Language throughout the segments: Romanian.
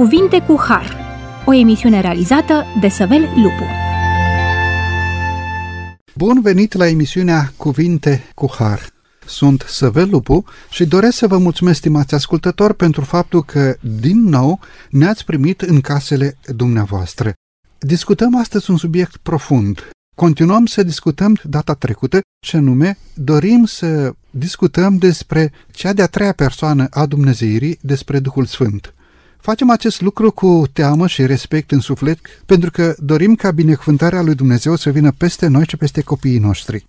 Cuvinte cu Har, o emisiune realizată de Săvel Lupu. Bun venit la emisiunea Cuvinte cu Har. Sunt Săvel Lupu și doresc să vă mulțumesc, stimați ascultători, pentru faptul că, din nou, ne-ați primit în casele dumneavoastră. Discutăm astăzi un subiect profund. Continuăm să discutăm data trecută și anume dorim să discutăm despre cea de-a treia persoană a Dumnezeirii, despre Duhul Sfânt. Facem acest lucru cu teamă și respect în suflet pentru că dorim ca binecuvântarea lui Dumnezeu să vină peste noi și peste copiii noștri.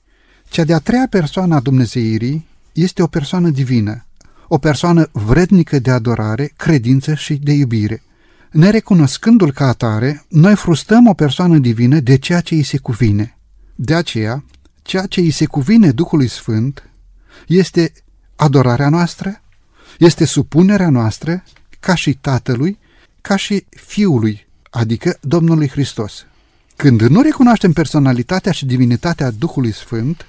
Cea de-a treia persoană a Dumnezeirii este o persoană divină, o persoană vrednică de adorare, credință și de iubire. Nerecunoscându-l ca atare, noi frustăm o persoană divină de ceea ce îi se cuvine. De aceea, ceea ce îi se cuvine Duhului Sfânt este adorarea noastră, este supunerea noastră ca și Tatălui, ca și Fiului, adică Domnului Hristos. Când nu recunoaștem personalitatea și divinitatea Duhului Sfânt,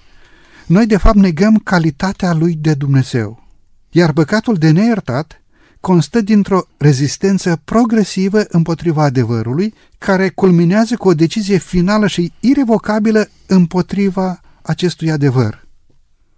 noi de fapt negăm calitatea lui de Dumnezeu. Iar păcatul de neiertat constă dintr-o rezistență progresivă împotriva adevărului, care culminează cu o decizie finală și irrevocabilă împotriva acestui adevăr.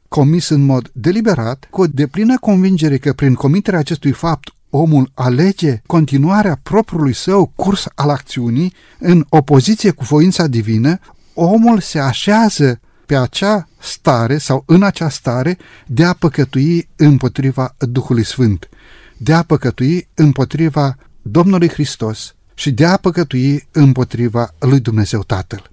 Comis în mod deliberat, cu o deplină convingere că prin comiterea acestui fapt omul alege continuarea propriului său curs al acțiunii în opoziție cu voința divină, omul se așează pe acea stare sau în acea stare de a păcătui împotriva Duhului Sfânt, de a păcătui împotriva Domnului Hristos și de a păcătui împotriva lui Dumnezeu Tatăl.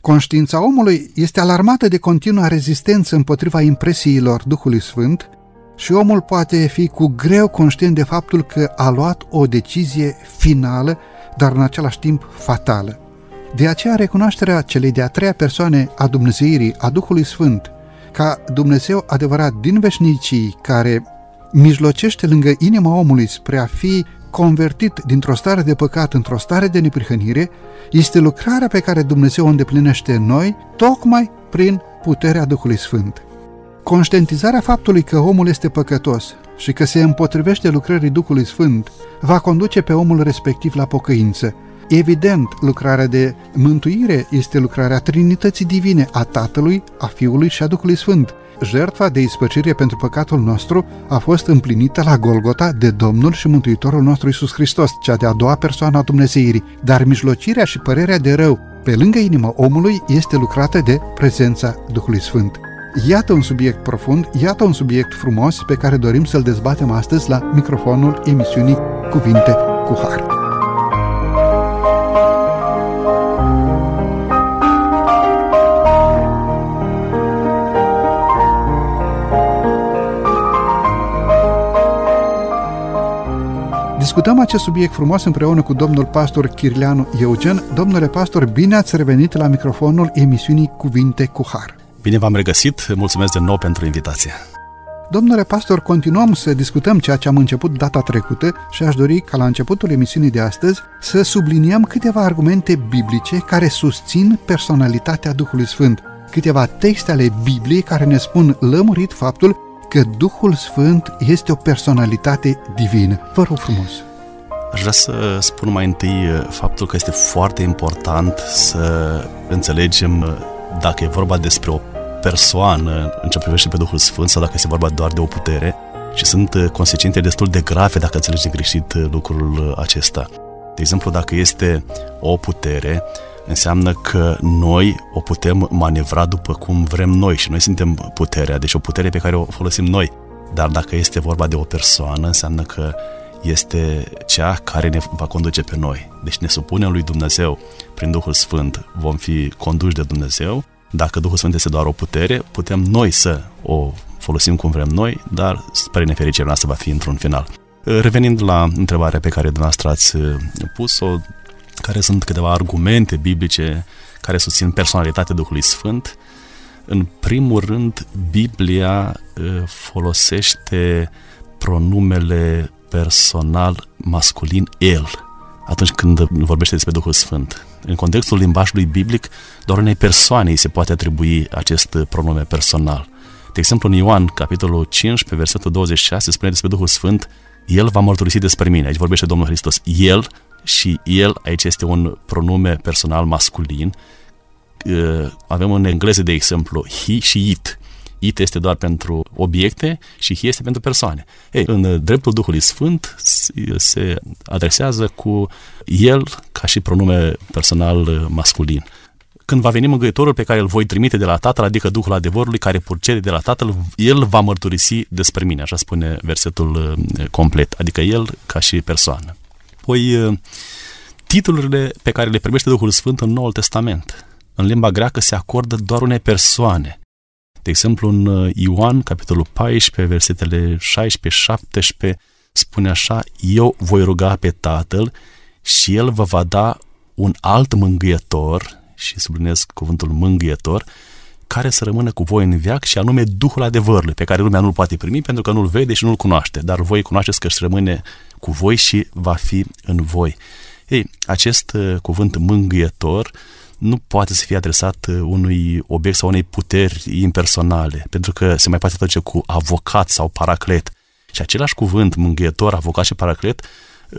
Conștiința omului este alarmată de continua rezistență împotriva impresiilor Duhului Sfânt și omul poate fi cu greu conștient de faptul că a luat o decizie finală, dar în același timp fatală. De aceea recunoașterea celei de-a treia persoane a Dumnezeirii, a Duhului Sfânt, ca Dumnezeu adevărat din veșnicii, care mijlocește lângă inima omului spre a fi convertit dintr-o stare de păcat într-o stare de neprihănire, este lucrarea pe care Dumnezeu o îndeplinește în noi, tocmai prin puterea Duhului Sfânt. Conștientizarea faptului că omul este păcătos și că se împotrivește lucrării Duhului Sfânt va conduce pe omul respectiv la pocăință. Evident, lucrarea de mântuire este lucrarea Trinității Divine, a Tatălui, a Fiului și a Duhului Sfânt. Jertfa de ispăcire pentru păcatul nostru a fost împlinită la Golgota de Domnul și Mântuitorul nostru Isus Hristos, cea de-a doua persoană a Dumnezeirii, dar mijlocirea și părerea de rău pe lângă inima omului este lucrată de prezența Duhului Sfânt. Iată un subiect profund, iată un subiect frumos pe care dorim să-l dezbatem astăzi la microfonul emisiunii Cuvinte cu Har. Discutăm acest subiect frumos împreună cu domnul pastor Chirleanu Eugen. Domnule pastor, bine ați revenit la microfonul emisiunii Cuvinte cu Har. Bine v-am regăsit, mulțumesc de nou pentru invitație. Domnule pastor, continuăm să discutăm ceea ce am început data trecută și aș dori ca la începutul emisiunii de astăzi să subliniem câteva argumente biblice care susțin personalitatea Duhului Sfânt, câteva texte ale Bibliei care ne spun lămurit faptul că Duhul Sfânt este o personalitate divină. Vă rog frumos! Aș vrea să spun mai întâi faptul că este foarte important să înțelegem dacă e vorba despre o persoană în ce privește pe Duhul Sfânt sau dacă este vorba doar de o putere și sunt uh, consecințe destul de grave dacă înțelegi greșit uh, lucrul uh, acesta. De exemplu, dacă este o putere, înseamnă că noi o putem manevra după cum vrem noi și noi suntem puterea, deci o putere pe care o folosim noi. Dar dacă este vorba de o persoană, înseamnă că este cea care ne va conduce pe noi. Deci ne supunem lui Dumnezeu prin Duhul Sfânt, vom fi conduși de Dumnezeu dacă Duhul Sfânt este doar o putere, putem noi să o folosim cum vrem noi, dar spre nefericirea noastră va fi într-un final. Revenind la întrebarea pe care dumneavoastră ați uh, pus-o, care sunt câteva argumente biblice care susțin personalitatea Duhului Sfânt, în primul rând, Biblia uh, folosește pronumele personal masculin el atunci când vorbește despre Duhul Sfânt. În contextul limbajului biblic, doar unei persoane îi se poate atribui acest pronume personal. De exemplu, în Ioan, capitolul 15, versetul 26, spune despre Duhul Sfânt El va mărturisi despre mine. Aici vorbește Domnul Hristos. El și El, aici este un pronume personal masculin. Uh, avem în engleză, de exemplu, he și it. It este doar pentru obiecte și he este pentru persoane. Ei, în dreptul Duhului Sfânt se adresează cu El ca și pronume personal uh, masculin când va veni mângâietorul pe care îl voi trimite de la Tatăl, adică Duhul adevărului care purcede de la Tatăl, el va mărturisi despre mine, așa spune versetul uh, complet, adică el ca și persoană. Poi, uh, titlurile pe care le primește Duhul Sfânt în Noul Testament. În limba greacă se acordă doar unei persoane. De exemplu, în uh, Ioan, capitolul 14, versetele 16-17, spune așa, Eu voi ruga pe Tatăl și El vă va da un alt mângâietor, și subliniez cuvântul mângâietor, care să rămână cu voi în veac și anume Duhul adevărului, pe care lumea nu-l poate primi pentru că nu-l vede și nu-l cunoaște, dar voi cunoașteți că își rămâne cu voi și va fi în voi. Ei, acest uh, cuvânt mângâietor nu poate să fie adresat uh, unui obiect sau unei puteri impersonale, pentru că se mai poate trece cu avocat sau paraclet. Și același cuvânt, mângâietor, avocat și paraclet,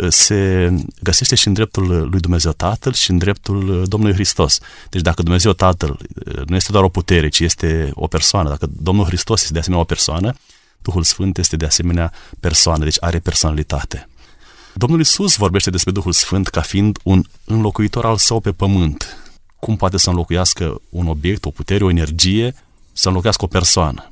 se găsește și în dreptul lui Dumnezeu Tatăl și în dreptul Domnului Hristos. Deci dacă Dumnezeu Tatăl nu este doar o putere, ci este o persoană, dacă Domnul Hristos este de asemenea o persoană, Duhul Sfânt este de asemenea persoană, deci are personalitate. Domnul Isus vorbește despre Duhul Sfânt ca fiind un înlocuitor al său pe pământ. Cum poate să înlocuiască un obiect, o putere, o energie, să înlocuiască o persoană?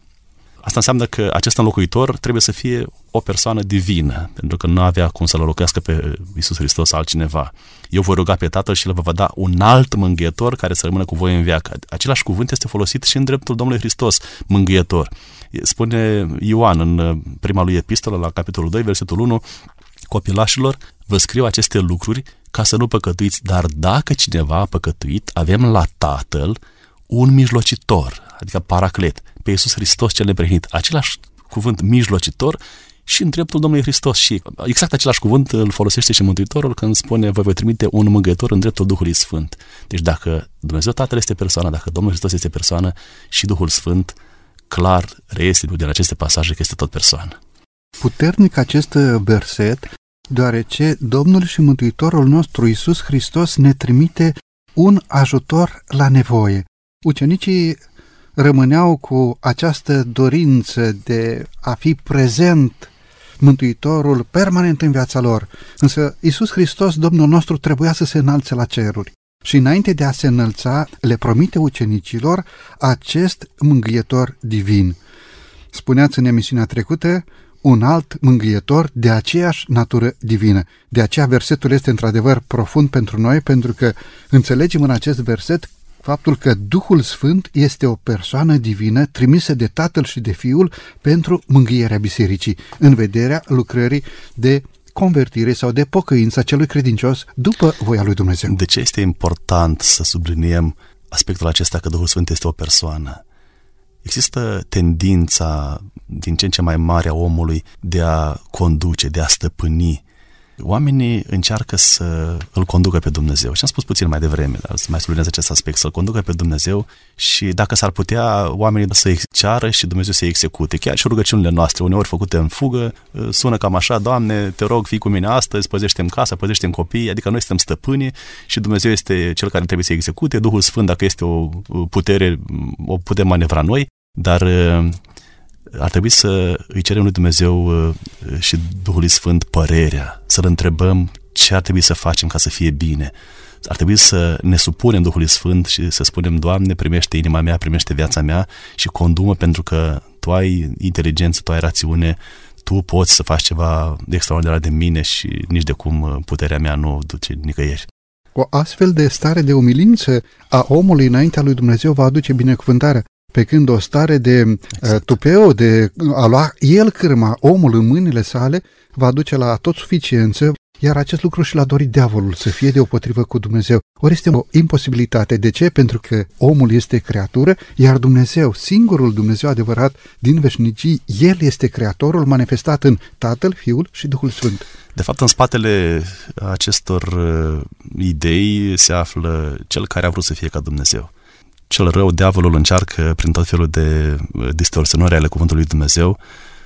Asta înseamnă că acest înlocuitor trebuie să fie o persoană divină, pentru că nu avea cum să-L înlocuiască pe Isus Hristos altcineva. Eu voi ruga pe Tatăl și El vă va da un alt mângâietor care să rămână cu voi în viață. Același cuvânt este folosit și în dreptul Domnului Hristos, mângâietor. Spune Ioan în prima lui epistolă, la capitolul 2, versetul 1, copilașilor, vă scriu aceste lucruri ca să nu păcătuiți, dar dacă cineva a păcătuit, avem la Tatăl un mijlocitor, adică paraclet, pe Iisus Hristos cel neprehnit. Același cuvânt mijlocitor și în dreptul Domnului Hristos și exact același cuvânt îl folosește și Mântuitorul când spune vă voi trimite un mângâietor în dreptul Duhului Sfânt. Deci dacă Dumnezeu Tatăl este persoană, dacă Domnul Hristos este persoană și Duhul Sfânt, clar reiese din aceste pasaje că este tot persoană. Puternic acest verset, deoarece Domnul și Mântuitorul nostru Iisus Hristos ne trimite un ajutor la nevoie. Ucenicii rămâneau cu această dorință de a fi prezent Mântuitorul permanent în viața lor. Însă Isus Hristos, Domnul nostru, trebuia să se înalțe la ceruri. Și înainte de a se înălța, le promite ucenicilor acest mângâietor divin. Spuneați în emisiunea trecută, un alt mângâietor de aceeași natură divină. De aceea versetul este într-adevăr profund pentru noi, pentru că înțelegem în acest verset faptul că Duhul Sfânt este o persoană divină trimisă de Tatăl și de Fiul pentru mângâierea bisericii, în vederea lucrării de convertire sau de pocăință celui credincios după voia lui Dumnezeu. De ce este important să subliniem aspectul acesta că Duhul Sfânt este o persoană? Există tendința din ce în ce mai mare a omului de a conduce, de a stăpâni oamenii încearcă să îl conducă pe Dumnezeu. Și am spus puțin mai devreme, dar să mai subliniez acest aspect, să-l conducă pe Dumnezeu și dacă s-ar putea oamenii să ceară și Dumnezeu să execute. Chiar și rugăciunile noastre, uneori făcute în fugă, sună cam așa, Doamne, te rog, fii cu mine astăzi, păzește-mi casa, păzește-mi copiii, adică noi suntem stăpâni și Dumnezeu este cel care trebuie să execute, Duhul Sfânt, dacă este o putere, o putem manevra noi, dar ar trebui să îi cerem lui Dumnezeu uh, și Duhului Sfânt părerea, să-L întrebăm ce ar trebui să facem ca să fie bine. Ar trebui să ne supunem Duhului Sfânt și să spunem, Doamne, primește inima mea, primește viața mea și condumă pentru că Tu ai inteligență, Tu ai rațiune, Tu poți să faci ceva de extraordinar de mine și nici de cum uh, puterea mea nu duce nicăieri. O astfel de stare de umilință a omului înaintea lui Dumnezeu va aduce binecuvântarea pe când o stare de uh, exact. tupeu, de a lua el cârma, omul în mâinile sale, va duce la tot suficiență, iar acest lucru și l-a dorit diavolul, să fie deopotrivă cu Dumnezeu. Ori este o imposibilitate. De ce? Pentru că omul este creatură, iar Dumnezeu, singurul Dumnezeu adevărat din veșnicii, El este creatorul manifestat în Tatăl, Fiul și Duhul Sfânt. De fapt, în spatele acestor uh, idei se află cel care a vrut să fie ca Dumnezeu cel rău, diavolul încearcă prin tot felul de uh, distorsionări ale cuvântului Dumnezeu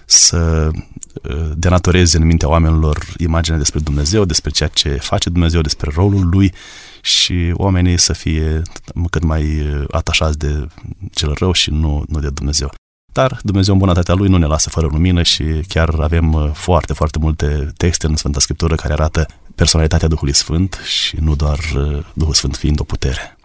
să uh, denatureze în mintea oamenilor imaginea despre Dumnezeu, despre ceea ce face Dumnezeu, despre rolul Lui și oamenii să fie cât mai uh, atașați de cel rău și nu, nu de Dumnezeu. Dar Dumnezeu în bunătatea Lui nu ne lasă fără lumină și chiar avem uh, foarte, foarte multe texte în Sfânta Scriptură care arată personalitatea Duhului Sfânt și nu doar Duhul Sfânt fiind o putere.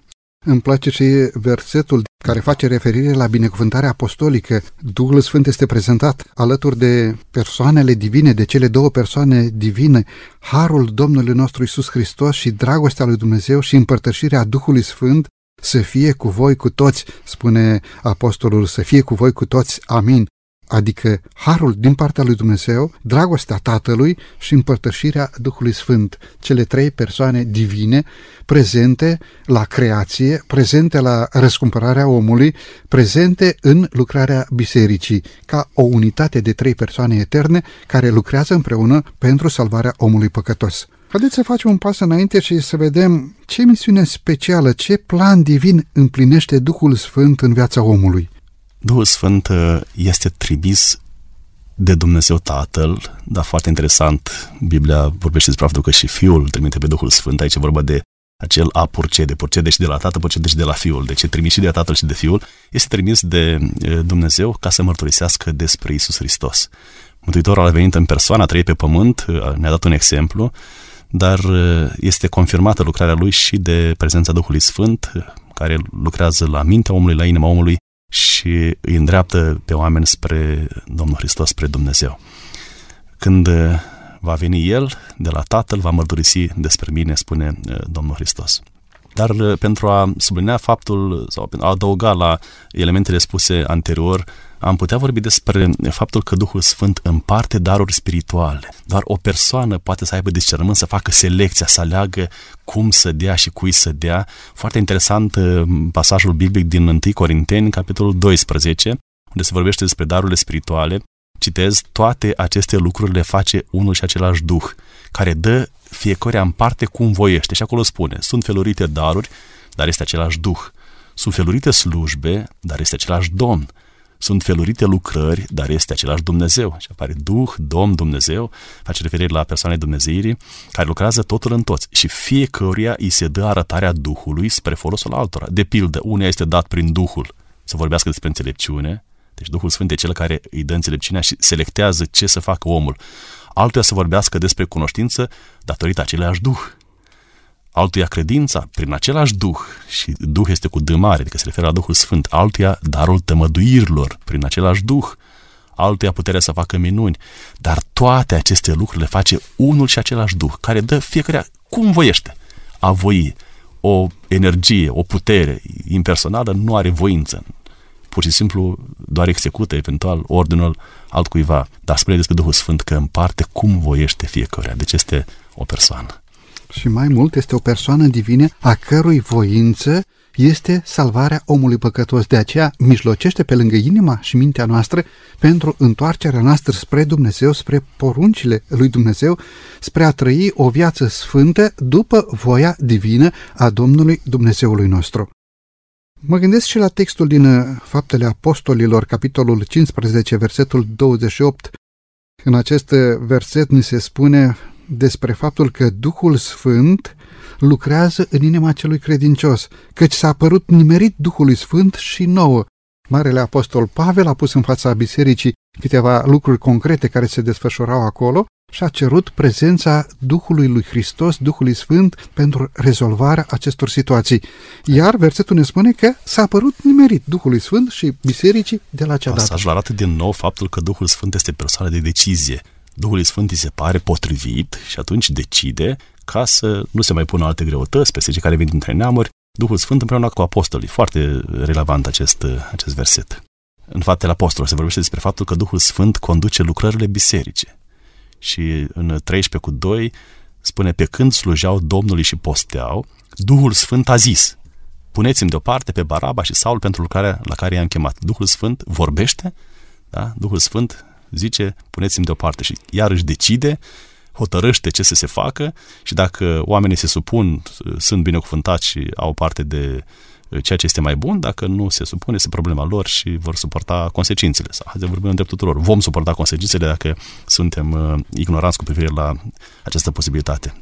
Îmi place și versetul care face referire la binecuvântarea apostolică. Duhul Sfânt este prezentat alături de persoanele divine, de cele două persoane divine, Harul Domnului nostru Isus Hristos și dragostea lui Dumnezeu și împărtășirea Duhului Sfânt să fie cu voi cu toți, spune apostolul, să fie cu voi cu toți, amin adică harul din partea lui Dumnezeu, dragostea Tatălui și împărtășirea Duhului Sfânt, cele trei persoane divine prezente la creație, prezente la răscumpărarea omului, prezente în lucrarea bisericii, ca o unitate de trei persoane eterne care lucrează împreună pentru salvarea omului păcătos. Haideți să facem un pas înainte și să vedem ce misiune specială, ce plan divin împlinește Duhul Sfânt în viața omului. Duhul Sfânt uh, este trimis de Dumnezeu Tatăl, dar foarte interesant, Biblia vorbește despre faptul că și Fiul trimite pe Duhul Sfânt, aici e vorba de acel a purcede, purcede și de la Tatăl, purcede și de la Fiul, deci e trimis și de Tatăl și de Fiul, este trimis de uh, Dumnezeu ca să mărturisească despre Isus Hristos. Mântuitorul a venit în persoană, a trăit pe pământ, uh, ne-a dat un exemplu, dar este confirmată lucrarea lui și de prezența Duhului Sfânt, care lucrează la mintea omului, la inima omului, și îi îndreaptă pe oameni spre Domnul Hristos, spre Dumnezeu. Când uh, va veni El de la Tatăl, va mărturisi despre mine, spune uh, Domnul Hristos. Dar uh, pentru a sublinea faptul sau a adăuga la elementele spuse anterior, am putea vorbi despre faptul că Duhul Sfânt împarte daruri spirituale. Doar o persoană poate să aibă discernământ, să facă selecția, să aleagă cum să dea și cui să dea. Foarte interesant uh, pasajul biblic din 1 Corinteni, capitolul 12, unde se vorbește despre darurile spirituale. Citez, toate aceste lucruri le face unul și același Duh, care dă fiecare în parte cum voiește. Și acolo spune, sunt felurite daruri, dar este același Duh. Sunt felurite slujbe, dar este același Domn. Sunt felurite lucrări, dar este același Dumnezeu. Și apare Duh, Domn, Dumnezeu, face referire la persoane Dumnezeirii, care lucrează totul în toți. Și fiecăruia îi se dă arătarea Duhului spre folosul altora. De pildă, unea este dat prin Duhul să vorbească despre înțelepciune, deci Duhul Sfânt e cel care îi dă înțelepciunea și selectează ce să facă omul. Altuia să vorbească despre cunoștință datorită aceleași Duh altuia credința prin același Duh și Duh este cu D mare, adică se referă la Duhul Sfânt, altuia darul tămăduirilor prin același Duh, altuia puterea să facă minuni, dar toate aceste lucruri le face unul și același Duh, care dă fiecare cum voiește. A voi o energie, o putere impersonală nu are voință. Pur și simplu doar execută eventual ordinul altcuiva. Dar spune despre Duhul Sfânt că împarte cum voiește fiecare. Deci este o persoană și mai mult este o persoană divină a cărui voință este salvarea omului păcătos. De aceea mijlocește pe lângă inima și mintea noastră pentru întoarcerea noastră spre Dumnezeu, spre poruncile lui Dumnezeu, spre a trăi o viață sfântă după voia divină a Domnului Dumnezeului nostru. Mă gândesc și la textul din uh, Faptele Apostolilor, capitolul 15, versetul 28. În acest uh, verset ni se spune, despre faptul că Duhul Sfânt lucrează în inima celui credincios, căci s-a apărut nimerit Duhului Sfânt și nouă. Marele Apostol Pavel a pus în fața bisericii câteva lucruri concrete care se desfășurau acolo și a cerut prezența Duhului lui Hristos, Duhului Sfânt, pentru rezolvarea acestor situații. Iar versetul ne spune că s-a apărut nimerit Duhului Sfânt și bisericii de la cea dată. Pasajul arată din nou faptul că Duhul Sfânt este persoană de decizie. Duhul Sfânt îi se pare potrivit și atunci decide ca să nu se mai pună alte greutăți peste cei care vin dintre neamuri. Duhul Sfânt împreună cu apostolii. Foarte relevant acest, acest verset. În faptele apostolilor se vorbește despre faptul că Duhul Sfânt conduce lucrările bisericii. Și în 13 cu 2 spune, pe când slujeau Domnului și posteau, Duhul Sfânt a zis, puneți-mi deoparte pe Baraba și Saul pentru lucrarea la care i-am chemat. Duhul Sfânt vorbește, da? Duhul Sfânt zice, puneți-mi deoparte și iar își decide, hotărăște ce să se facă și dacă oamenii se supun, sunt binecuvântați și au parte de ceea ce este mai bun, dacă nu se supune, este problema lor și vor suporta consecințele. Sau, hai să vorbim în dreptul tuturor. Vom suporta consecințele dacă suntem uh, ignoranți cu privire la această posibilitate.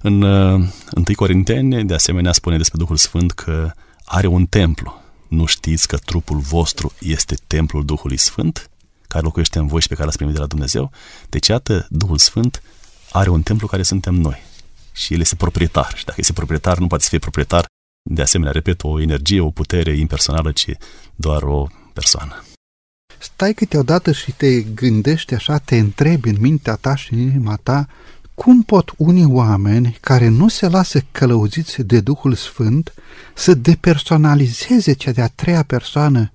În uh, 1 Corinteni, de asemenea, spune despre Duhul Sfânt că are un templu. Nu știți că trupul vostru este templul Duhului Sfânt, care locuiește în voi și pe care l-ați primit de la Dumnezeu? Deci, iată, Duhul Sfânt are un templu care suntem noi. Și el este proprietar. Și dacă este proprietar, nu poate să fie proprietar de asemenea, repet, o energie, o putere impersonală, ci doar o persoană. Stai câteodată și te gândești așa, te întrebi în mintea ta și în inima ta, cum pot unii oameni care nu se lasă călăuziți de Duhul Sfânt să depersonalizeze cea de-a treia persoană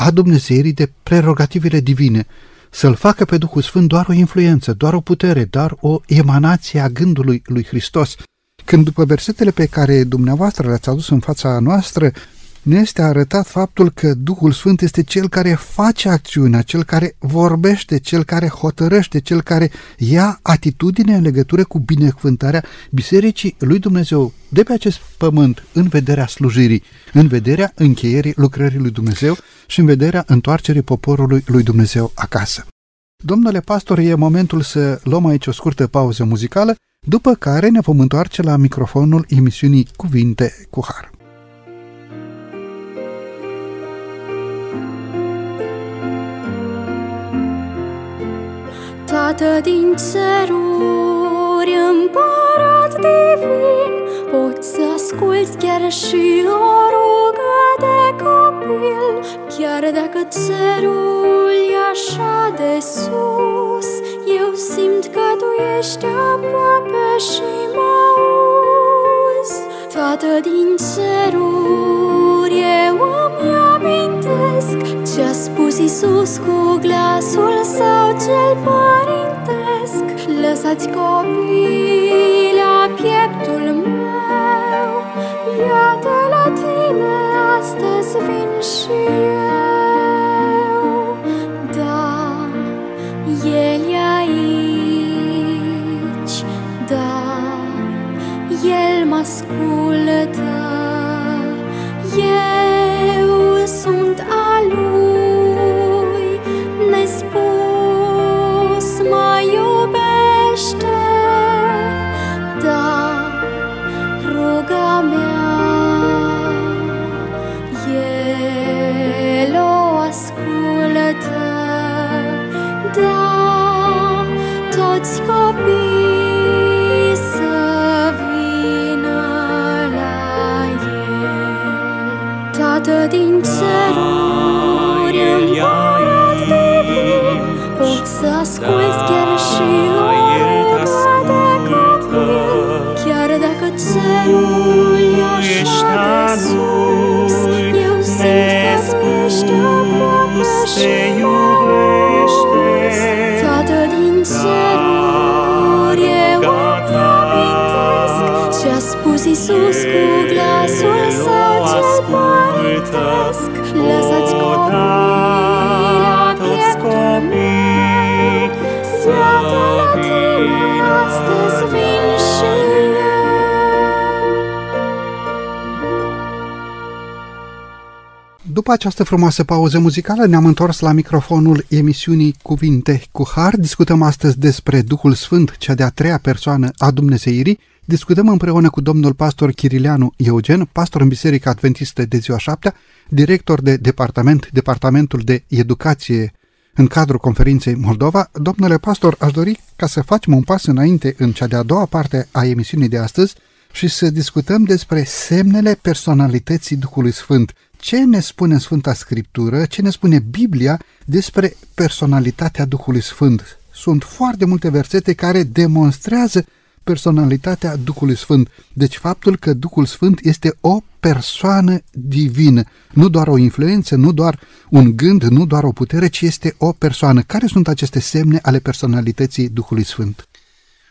a Dumnezeirii de prerogativele divine, să-L facă pe Duhul Sfânt doar o influență, doar o putere, doar o emanație a gândului lui Hristos, când după versetele pe care dumneavoastră le-ați adus în fața noastră, ne este arătat faptul că Duhul Sfânt este cel care face acțiunea, cel care vorbește, cel care hotărăște, cel care ia atitudine în legătură cu binecuvântarea Bisericii lui Dumnezeu de pe acest pământ în vederea slujirii, în vederea încheierii lucrării lui Dumnezeu și în vederea întoarcerii poporului lui Dumnezeu acasă. Domnule pastor, e momentul să luăm aici o scurtă pauză muzicală după care ne vom întoarce la microfonul emisiunii Cuvinte cu Har. Tată din ceruri, împărat divin, Poți să asculți chiar și o rugă de copil, Chiar dacă cerul e așa de sus, Eu simt că tu ești aproape și mă auzi. Tată din ceruri, eu îmi amintesc Ce-a spus Iisus cu glasul Lăsați copii După această frumoasă pauză muzicală ne-am întors la microfonul emisiunii Cuvinte cu Har. Discutăm astăzi despre Duhul Sfânt, cea de-a treia persoană a Dumnezeirii. Discutăm împreună cu domnul pastor Chirileanu Eugen, pastor în Biserica Adventistă de ziua șaptea, director de departament, Departamentul de Educație în cadrul conferinței Moldova. Domnule pastor, aș dori ca să facem un pas înainte în cea de-a doua parte a emisiunii de astăzi și să discutăm despre semnele personalității Duhului Sfânt. Ce ne spune în Sfânta Scriptură, ce ne spune Biblia despre personalitatea Duhului Sfânt? Sunt foarte multe versete care demonstrează personalitatea Duhului Sfânt. Deci faptul că Duhul Sfânt este o persoană divină, nu doar o influență, nu doar un gând, nu doar o putere, ci este o persoană. Care sunt aceste semne ale personalității Duhului Sfânt?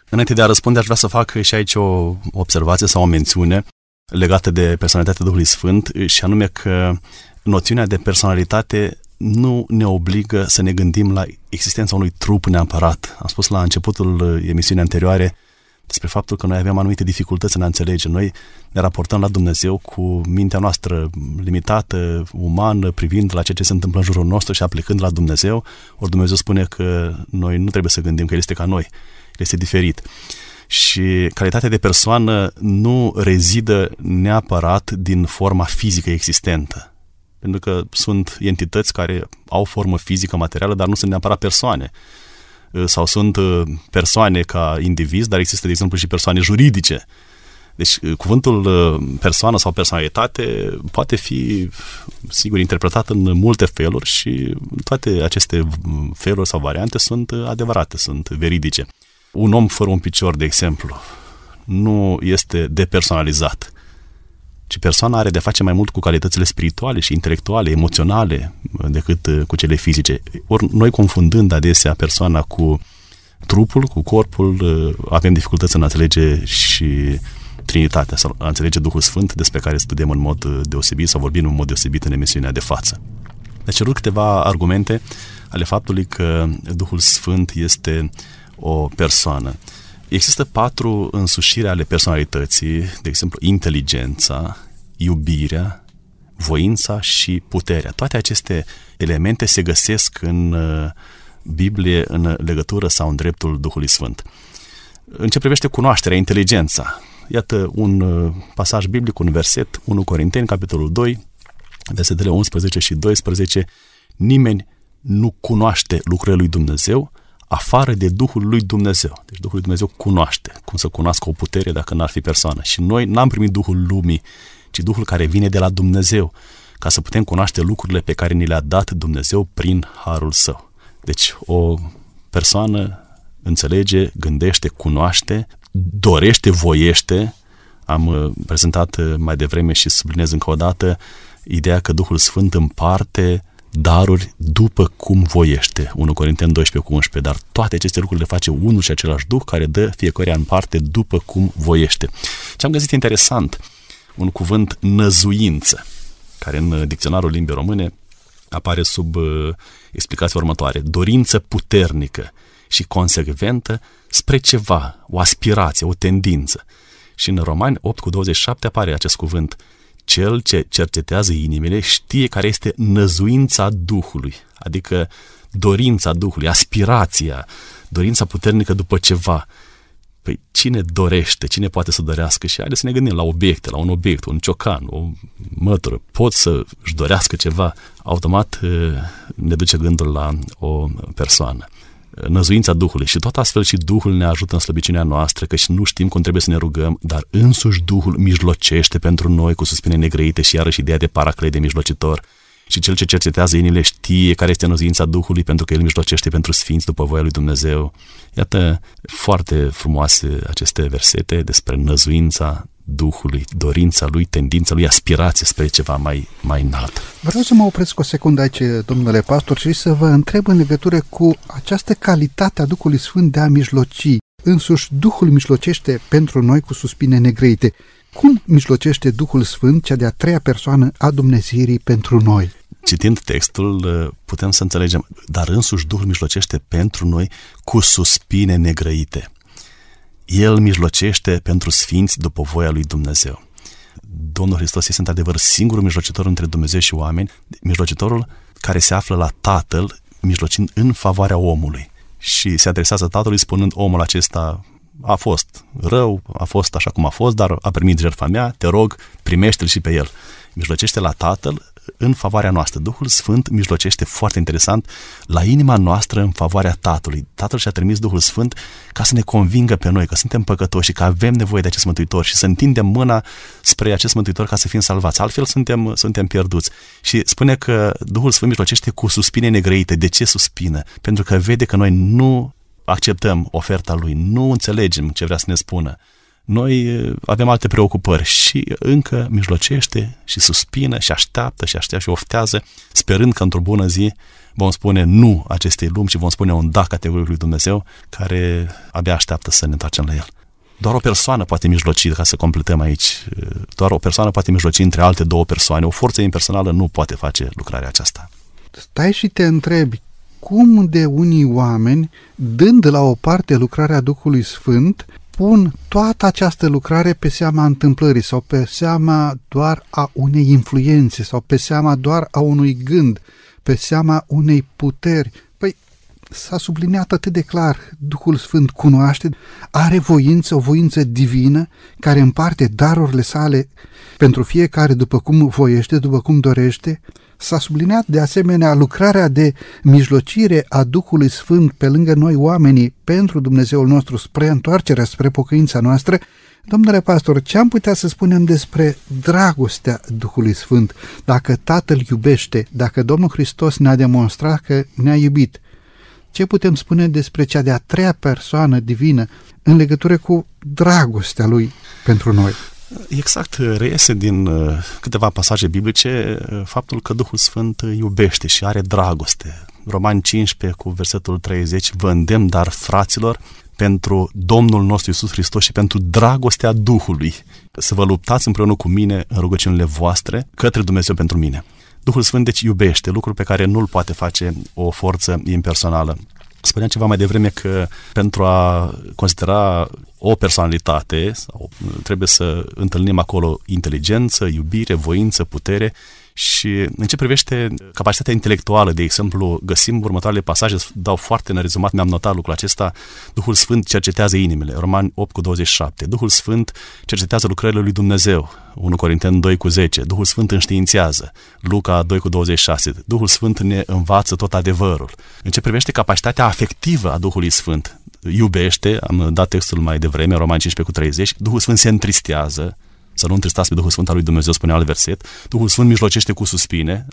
Înainte de a răspunde, aș vrea să fac și aici o observație sau o mențiune legată de personalitatea Duhului Sfânt și anume că noțiunea de personalitate nu ne obligă să ne gândim la existența unui trup neapărat. Am spus la începutul emisiunii anterioare, despre faptul că noi avem anumite dificultăți în a înțelege. Noi ne raportăm la Dumnezeu cu mintea noastră limitată, umană, privind la ceea ce se întâmplă în jurul nostru și aplicând la Dumnezeu, ori Dumnezeu spune că noi nu trebuie să gândim că El este ca noi, El este diferit. Și calitatea de persoană nu rezidă neapărat din forma fizică existentă. Pentru că sunt entități care au formă fizică, materială, dar nu sunt neapărat persoane. Sau sunt persoane ca indivizi, dar există, de exemplu, și persoane juridice. Deci cuvântul persoană sau personalitate poate fi, sigur, interpretat în multe feluri și toate aceste feluri sau variante sunt adevărate, sunt veridice. Un om fără un picior, de exemplu, nu este depersonalizat, ci persoana are de face mai mult cu calitățile spirituale și intelectuale, emoționale, decât uh, cu cele fizice. Ori noi confundând adesea persoana cu trupul, cu corpul, uh, avem dificultăți în a înțelege și Trinitatea, sau a înțelege Duhul Sfânt, despre care studiem în mod uh, deosebit sau vorbim în mod deosebit în emisiunea de față. Deci cerut câteva argumente ale faptului că Duhul Sfânt este o persoană. Există patru însușiri ale personalității, de exemplu, inteligența, iubirea, voința și puterea. Toate aceste elemente se găsesc în uh, Biblie în legătură sau în dreptul Duhului Sfânt. În ce privește cunoașterea, inteligența, iată un uh, pasaj biblic, un verset, 1 Corinteni, capitolul 2, versetele 11 și 12, nimeni nu cunoaște lucrurile lui Dumnezeu afară de Duhul lui Dumnezeu. Deci Duhul lui Dumnezeu cunoaște cum să cunoască o putere dacă n-ar fi persoană. Și noi n-am primit Duhul lumii, ci Duhul care vine de la Dumnezeu, ca să putem cunoaște lucrurile pe care ni le-a dat Dumnezeu prin harul său. Deci o persoană înțelege, gândește, cunoaște, dorește, voiește. Am uh, prezentat uh, mai devreme și subliniez încă o dată ideea că Duhul Sfânt împarte daruri după cum voiește. 1 Corinteni 12 cu 11. Dar toate aceste lucruri le face unul și același Duh care dă fiecare în parte după cum voiește. Ce am găsit interesant, un cuvânt năzuință, care în dicționarul limbii române apare sub uh, explicația următoare. Dorință puternică și consecventă spre ceva, o aspirație, o tendință. Și în Romani 8 cu 27 apare acest cuvânt cel ce cercetează inimile știe care este năzuința Duhului, adică dorința Duhului, aspirația, dorința puternică după ceva. Păi cine dorește, cine poate să dorească? Și haideți să ne gândim la obiecte, la un obiect, un ciocan, o mătură. Pot să-și dorească ceva, automat eh, ne duce gândul la o persoană năzuința Duhului și tot astfel și Duhul ne ajută în slăbiciunea noastră, că și nu știm cum trebuie să ne rugăm, dar însuși Duhul mijlocește pentru noi cu suspine negrăite și iarăși ideea de paraclet de mijlocitor. Și cel ce cercetează inimile știe care este năzuința Duhului pentru că El mijlocește pentru sfinți după voia lui Dumnezeu. Iată foarte frumoase aceste versete despre năzuința Duhului, dorința lui, tendința lui, aspirație spre ceva mai, mai înalt. Vreau să mă opresc o secundă aici, domnule pastor, și să vă întreb în legătură cu această calitate a Duhului Sfânt de a mijloci. Însuși, Duhul mijlocește pentru noi cu suspine negreite. Cum mijlocește Duhul Sfânt, cea de-a treia persoană a Dumnezeirii pentru noi? Citind textul, putem să înțelegem, dar însuși Duhul mijlocește pentru noi cu suspine negrăite. El mijlocește pentru sfinți după voia lui Dumnezeu. Domnul Hristos este într-adevăr singurul mijlocitor între Dumnezeu și oameni, mijlocitorul care se află la Tatăl, mijlocind în favoarea omului. Și se adresează Tatălui spunând, omul acesta a fost rău, a fost așa cum a fost, dar a primit jertfa mea, te rog, primește-l și pe el. Mijlocește la Tatăl în favoarea noastră. Duhul Sfânt mijlocește foarte interesant la inima noastră în favoarea Tatălui. Tatăl și-a trimis Duhul Sfânt ca să ne convingă pe noi că suntem păcătoși și că avem nevoie de acest Mântuitor și să întindem mâna spre acest Mântuitor ca să fim salvați. Altfel suntem, suntem pierduți. Și spune că Duhul Sfânt mijlocește cu suspine negrăite. De ce suspină? Pentru că vede că noi nu acceptăm oferta Lui, nu înțelegem ce vrea să ne spună noi avem alte preocupări și încă mijlocește și suspină și așteaptă și așteaptă și oftează, sperând că într-o bună zi vom spune nu acestei lumi și vom spune un da categoric lui Dumnezeu care abia așteaptă să ne întoarcem la El. Doar o persoană poate mijloci, ca să completăm aici, doar o persoană poate mijloci între alte două persoane. O forță impersonală nu poate face lucrarea aceasta. Stai și te întrebi, cum de unii oameni, dând la o parte lucrarea Duhului Sfânt, pun toată această lucrare pe seama întâmplării sau pe seama doar a unei influențe sau pe seama doar a unui gând, pe seama unei puteri. Păi s-a subliniat atât de clar, Duhul Sfânt cunoaște, are voință, o voință divină care împarte darurile sale pentru fiecare după cum voiește, după cum dorește. S-a subliniat de asemenea lucrarea de mijlocire a Duhului Sfânt pe lângă noi oamenii pentru Dumnezeul nostru spre întoarcerea, spre pocăința noastră. Domnule pastor, ce am putea să spunem despre dragostea Duhului Sfânt? Dacă Tatăl iubește, dacă Domnul Hristos ne-a demonstrat că ne-a iubit, ce putem spune despre cea de-a treia persoană divină în legătură cu dragostea Lui pentru noi? Exact, reiese din uh, câteva pasaje biblice uh, faptul că Duhul Sfânt iubește și are dragoste. Romani 15 cu versetul 30, vă îndemn, dar fraților, pentru Domnul nostru Isus Hristos și pentru dragostea Duhului, să vă luptați împreună cu mine în rugăciunile voastre către Dumnezeu pentru mine. Duhul Sfânt deci iubește, lucru pe care nu-l poate face o forță impersonală. Spuneam ceva mai devreme că pentru a considera o personalitate sau trebuie să întâlnim acolo inteligență, iubire, voință, putere și în ce privește capacitatea intelectuală, de exemplu, găsim următoarele pasaje, dau foarte în rezumat, mi-am notat lucrul acesta, Duhul Sfânt cercetează inimile, Romani 8 cu 27, Duhul Sfânt cercetează lucrările lui Dumnezeu, 1 Corinteni 2 cu 10, Duhul Sfânt înștiințează, Luca 2 cu 26, Duhul Sfânt ne învață tot adevărul. În ce privește capacitatea afectivă a Duhului Sfânt, iubește, am dat textul mai devreme, Romani 15 cu 30, Duhul Sfânt se întristează, să nu întristați pe Duhul Sfânt al lui Dumnezeu, spune alt verset. Duhul Sfânt mijlocește cu suspine.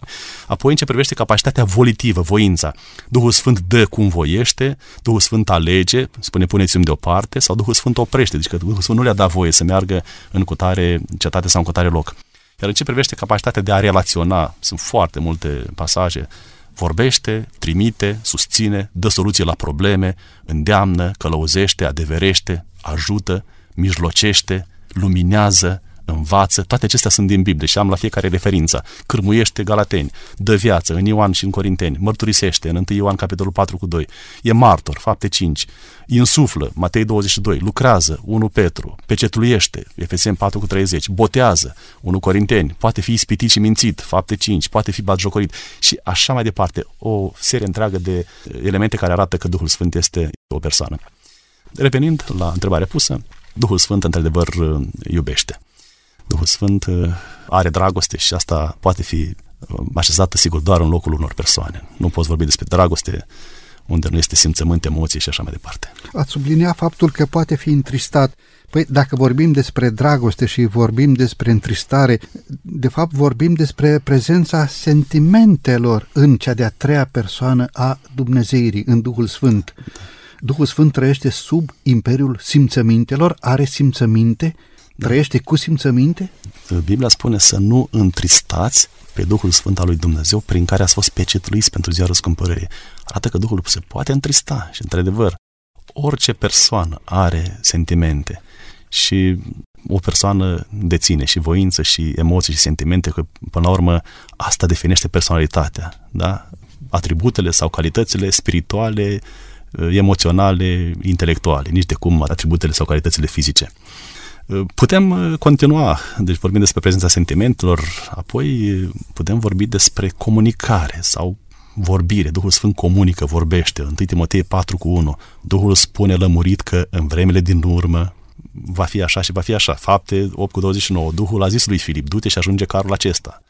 Apoi, în ce privește capacitatea volitivă, voința, Duhul Sfânt dă cum voiește, Duhul Sfânt alege, spune puneți-mi deoparte, sau Duhul Sfânt oprește, deci că Duhul Sfânt nu le-a dat voie să meargă în cutare cetate sau în cutare loc. Iar în ce privește capacitatea de a relaționa, sunt foarte multe pasaje, vorbește, trimite, susține, dă soluții la probleme, îndeamnă, călăuzește, adeverește, ajută, mijlocește, luminează, învață, toate acestea sunt din Biblie și am la fiecare referință. Cârmuiește Galateni, dă viață în Ioan și în Corinteni, mărturisește în 1 Ioan capitolul 4 cu 2, e martor, fapte 5, insuflă, Matei 22, lucrează, 1 Petru, pecetluiește, Efeseni 4 cu 30, botează, 1 Corinteni, poate fi ispitit și mințit, fapte 5, poate fi batjocorit și așa mai departe, o serie întreagă de elemente care arată că Duhul Sfânt este o persoană. Revenind la întrebarea pusă, Duhul Sfânt într-adevăr iubește. Duhul Sfânt uh, are dragoste și asta poate fi uh, așezată, sigur, doar în locul unor persoane. Nu poți vorbi despre dragoste unde nu este simțământ, emoții și așa mai departe. Ați subliniat faptul că poate fi întristat. Păi dacă vorbim despre dragoste și vorbim despre întristare, de fapt vorbim despre prezența sentimentelor în cea de-a treia persoană a Dumnezeirii, în Duhul Sfânt. Duhul Sfânt trăiește sub imperiul simțămintelor, are simțăminte, Trăiește cu simțăminte? Biblia spune să nu întristați pe Duhul Sfânt al lui Dumnezeu prin care ați fost pecetluiți pentru ziua răscumpărării. Arată că Duhul se poate întrista și, într-adevăr, orice persoană are sentimente și o persoană deține și voință și emoții și sentimente, că până la urmă asta definește personalitatea, da? atributele sau calitățile spirituale, emoționale, intelectuale, nici de cum atributele sau calitățile fizice. Putem uh, continua, deci vorbim despre prezența sentimentelor, apoi uh, putem vorbi despre comunicare sau vorbire. Duhul Sfânt comunică, vorbește. 1 Timotei 4 cu 1. Duhul spune lămurit că în vremele din urmă va fi așa și va fi așa. Fapte 8 cu 29. Duhul a zis lui Filip, du-te și ajunge carul acesta.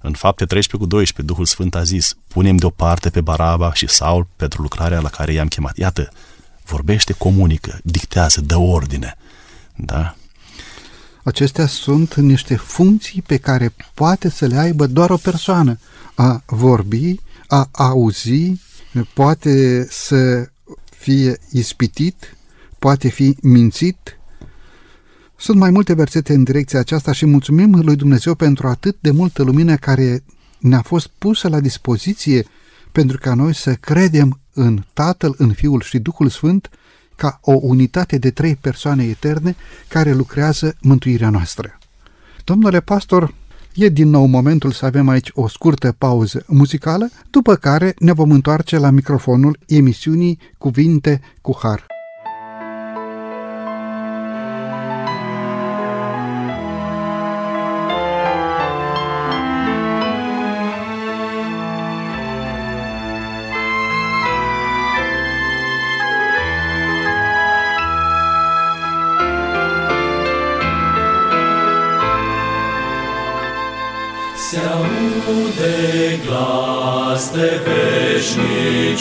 În fapte 13 cu 12, Duhul Sfânt a zis, punem deoparte pe Baraba și Saul pentru lucrarea la care i-am chemat. Iată, vorbește, comunică, dictează, dă ordine. Da? Acestea sunt niște funcții pe care poate să le aibă doar o persoană. A vorbi, a auzi, poate să fie ispitit, poate fi mințit. Sunt mai multe versete în direcția aceasta și mulțumim lui Dumnezeu pentru atât de multă lumină care ne-a fost pusă la dispoziție pentru ca noi să credem în Tatăl, în Fiul și Duhul Sfânt ca o unitate de trei persoane eterne care lucrează mântuirea noastră. Domnule pastor, e din nou momentul să avem aici o scurtă pauză muzicală, după care ne vom întoarce la microfonul emisiunii Cuvinte cu Har.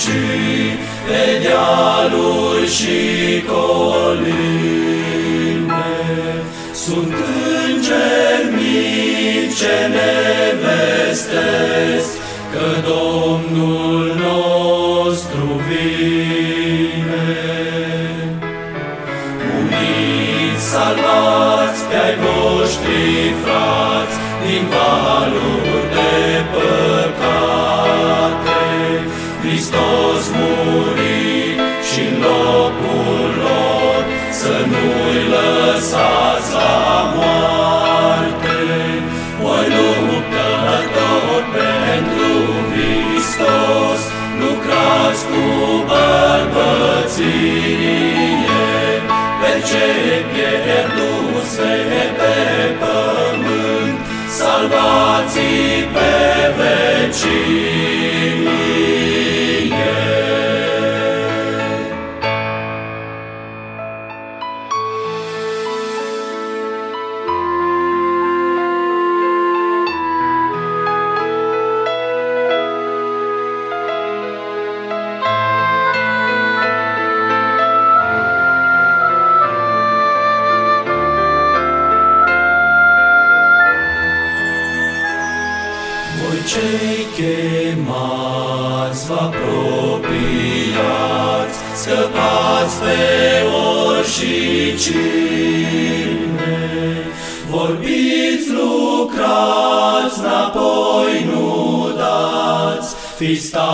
Veșnicii, pe dealuri și coline. Nu-i lăsați la moarte. Voi luptător pentru Hristos, lucrați cu bărbăție, pe ce pierduse pe pământ, salvați pe vecie. está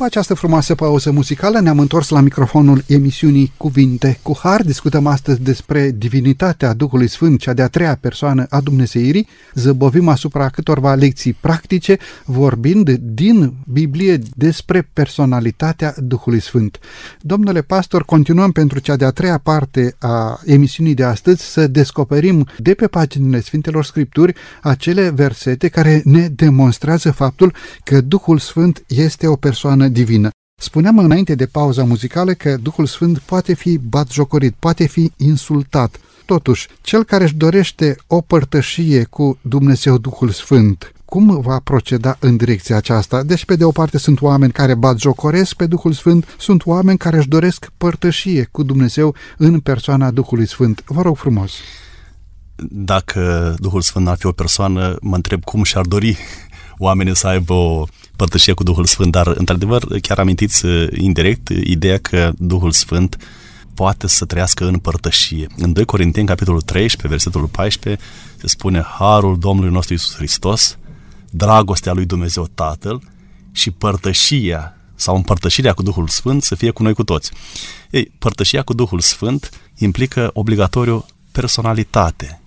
După această frumoasă pauză muzicală ne-am întors la microfonul emisiunii Cuvinte cu Har. Discutăm astăzi despre divinitatea Duhului Sfânt, cea de-a treia persoană a Dumnezeirii. Zăbovim asupra câtorva lecții practice, vorbind din Biblie despre personalitatea Duhului Sfânt. Domnule pastor, continuăm pentru cea de-a treia parte a emisiunii de astăzi să descoperim de pe paginile Sfintelor Scripturi acele versete care ne demonstrează faptul că Duhul Sfânt este o persoană divină. Spuneam înainte de pauza muzicală că Duhul Sfânt poate fi batjocorit, poate fi insultat. Totuși, cel care își dorește o părtășie cu Dumnezeu Duhul Sfânt, cum va proceda în direcția aceasta? Deci, pe de o parte, sunt oameni care batjocoresc pe Duhul Sfânt, sunt oameni care își doresc părtășie cu Dumnezeu în persoana Duhului Sfânt. Vă rog frumos! Dacă Duhul Sfânt ar fi o persoană, mă întreb cum și-ar dori oamenii să aibă o părtășie cu Duhul Sfânt, dar într-adevăr chiar amintiți uh, indirect ideea că Duhul Sfânt poate să trăiască în părtășie. În 2 Corinteni, capitolul 13, versetul 14, se spune Harul Domnului nostru Isus Hristos, dragostea lui Dumnezeu Tatăl și părtășia sau împărtășirea cu Duhul Sfânt să fie cu noi cu toți. Ei, părtășia cu Duhul Sfânt implică obligatoriu personalitate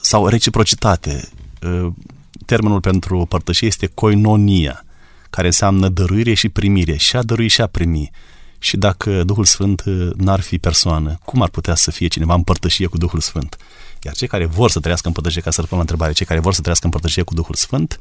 sau reciprocitate. Uh, Termenul pentru părtășie este koinonia, care înseamnă dăruire și primire, și a dărui și a primi. Și dacă Duhul Sfânt uh, n-ar fi persoană, cum ar putea să fie cineva în părtășie cu Duhul Sfânt? Iar cei care vor să trăiască în părtășie, ca să răspund la întrebare, cei care vor să trăiască în părtășie cu Duhul Sfânt,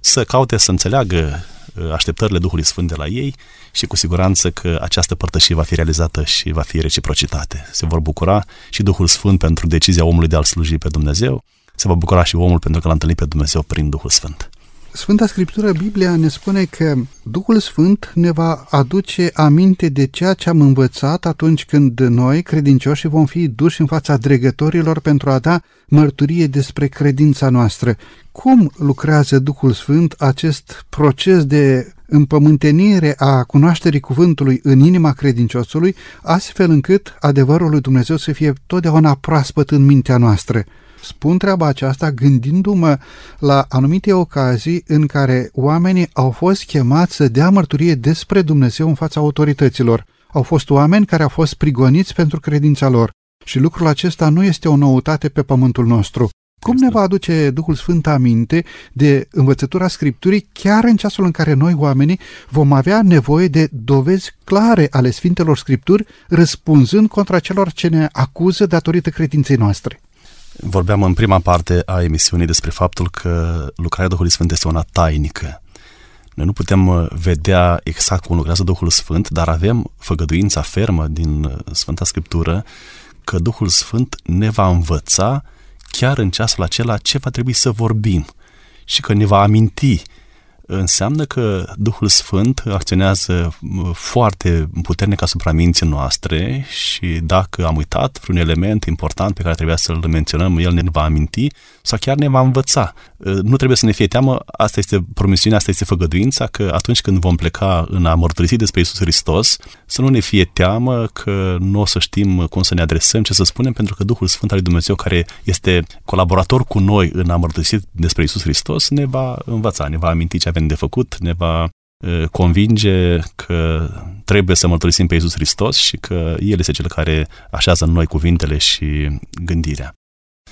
să caute să înțeleagă uh, așteptările Duhului Sfânt de la ei și cu siguranță că această părtășie va fi realizată și va fi reciprocitate. Se vor bucura și Duhul Sfânt pentru decizia omului de a-L sluji pe Dumnezeu, se va bucura și omul pentru că l-a întâlnit pe Dumnezeu prin Duhul Sfânt. Sfânta Scriptură, Biblia, ne spune că Duhul Sfânt ne va aduce aminte de ceea ce am învățat atunci când noi, credincioși, vom fi duși în fața dregătorilor pentru a da mărturie despre credința noastră. Cum lucrează Duhul Sfânt acest proces de împământenire a cunoașterii cuvântului în inima credinciosului, astfel încât adevărul lui Dumnezeu să fie totdeauna proaspăt în mintea noastră. Spun treaba aceasta gândindu-mă la anumite ocazii în care oamenii au fost chemați să dea mărturie despre Dumnezeu în fața autorităților. Au fost oameni care au fost prigoniți pentru credința lor. Și lucrul acesta nu este o noutate pe pământul nostru. Cum ne va aduce Duhul Sfânt aminte de învățătura Scripturii chiar în ceasul în care noi, oamenii, vom avea nevoie de dovezi clare ale Sfintelor Scripturi, răspunzând contra celor ce ne acuză datorită credinței noastre? Vorbeam în prima parte a emisiunii despre faptul că lucrarea Duhului Sfânt este una tainică. Noi nu putem uh, vedea exact cum lucrează Duhul Sfânt, dar avem făgăduința fermă din uh, Sfânta Scriptură că Duhul Sfânt ne va învăța chiar în ceasul acela ce va trebui să vorbim și că ne va aminti înseamnă că Duhul Sfânt acționează foarte puternic asupra minții noastre și dacă am uitat vreun element important pe care trebuia să-l menționăm, el ne va aminti sau chiar ne va învăța. Nu trebuie să ne fie teamă, asta este promisiunea, asta este făgăduința, că atunci când vom pleca în a mărturisi despre Isus Hristos, să nu ne fie teamă că nu o să știm cum să ne adresăm, ce să spunem, pentru că Duhul Sfânt al lui Dumnezeu, care este colaborator cu noi în a mărturisi despre Isus Hristos, ne va învăța, ne va aminti ce avem de făcut, ne va convinge că trebuie să mărturisim pe Iisus Hristos și că El este Cel care așează în noi cuvintele și gândirea.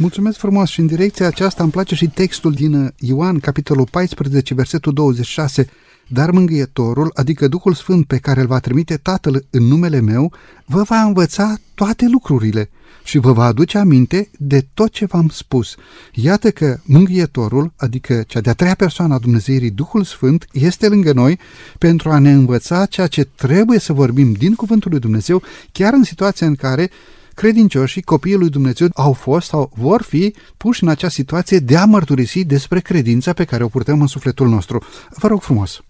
Mulțumesc frumos și în direcția aceasta îmi place și textul din Ioan, capitolul 14, versetul 26, dar mângâietorul, adică Duhul Sfânt pe care îl va trimite Tatăl în numele meu, vă va învăța toate lucrurile și vă va aduce aminte de tot ce v-am spus. Iată că mângâietorul, adică cea de-a treia persoană a Dumnezeirii, Duhul Sfânt, este lângă noi pentru a ne învăța ceea ce trebuie să vorbim din Cuvântul lui Dumnezeu, chiar în situația în care credincioșii, copiii lui Dumnezeu, au fost sau vor fi puși în acea situație de a mărturisi despre credința pe care o purtăm în sufletul nostru. Vă rog frumos!